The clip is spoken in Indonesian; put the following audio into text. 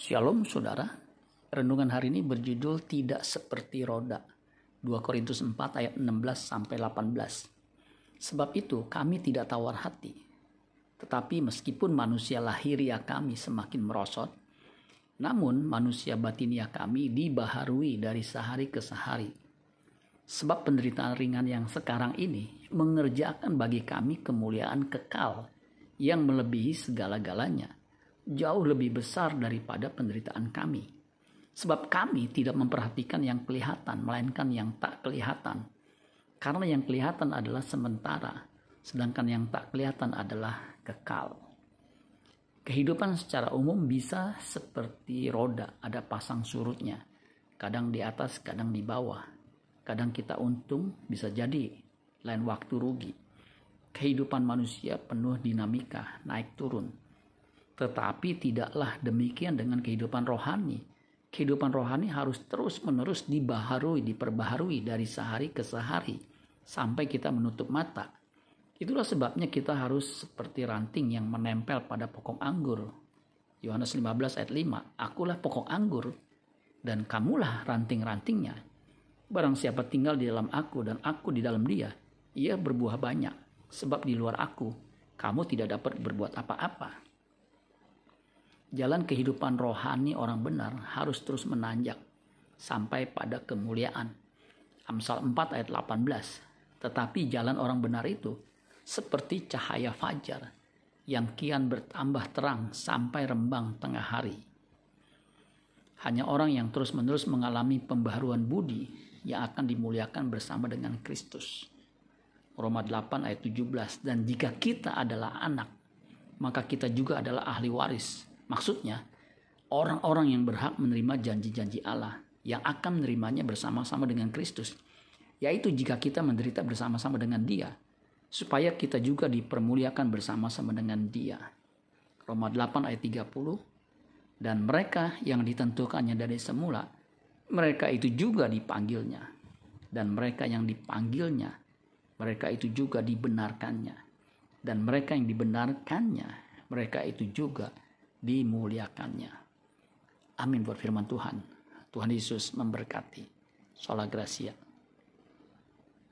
Shalom saudara, renungan hari ini berjudul Tidak Seperti Roda. 2 Korintus 4 ayat 16 sampai 18. Sebab itu kami tidak tawar hati. Tetapi meskipun manusia lahiriah kami semakin merosot, namun manusia batinia kami dibaharui dari sehari ke sehari. Sebab penderitaan ringan yang sekarang ini mengerjakan bagi kami kemuliaan kekal yang melebihi segala-galanya jauh lebih besar daripada penderitaan kami. Sebab kami tidak memperhatikan yang kelihatan, melainkan yang tak kelihatan. Karena yang kelihatan adalah sementara, sedangkan yang tak kelihatan adalah kekal. Kehidupan secara umum bisa seperti roda, ada pasang surutnya. Kadang di atas, kadang di bawah. Kadang kita untung, bisa jadi lain waktu rugi. Kehidupan manusia penuh dinamika, naik turun tetapi tidaklah demikian dengan kehidupan rohani. Kehidupan rohani harus terus-menerus dibaharui, diperbaharui dari sehari ke sehari sampai kita menutup mata. Itulah sebabnya kita harus seperti ranting yang menempel pada pokok anggur. Yohanes 15 ayat 5, Akulah pokok anggur dan kamulah ranting-rantingnya. Barang siapa tinggal di dalam aku dan aku di dalam dia, ia berbuah banyak. Sebab di luar aku, kamu tidak dapat berbuat apa-apa. Jalan kehidupan rohani orang benar harus terus menanjak sampai pada kemuliaan. Amsal 4 ayat 18. Tetapi jalan orang benar itu seperti cahaya fajar yang kian bertambah terang sampai rembang tengah hari. Hanya orang yang terus-menerus mengalami pembaharuan budi yang akan dimuliakan bersama dengan Kristus. Roma 8 ayat 17 dan jika kita adalah anak maka kita juga adalah ahli waris Maksudnya, orang-orang yang berhak menerima janji-janji Allah yang akan menerimanya bersama-sama dengan Kristus, yaitu jika kita menderita bersama-sama dengan Dia, supaya kita juga dipermuliakan bersama-sama dengan Dia. Roma 8 ayat 30, dan mereka yang ditentukannya dari semula, mereka itu juga dipanggilnya. Dan mereka yang dipanggilnya, mereka itu juga dibenarkannya. Dan mereka yang dibenarkannya, mereka itu juga dimuliakannya. Amin buat firman Tuhan. Tuhan Yesus memberkati. Sholah Gracia.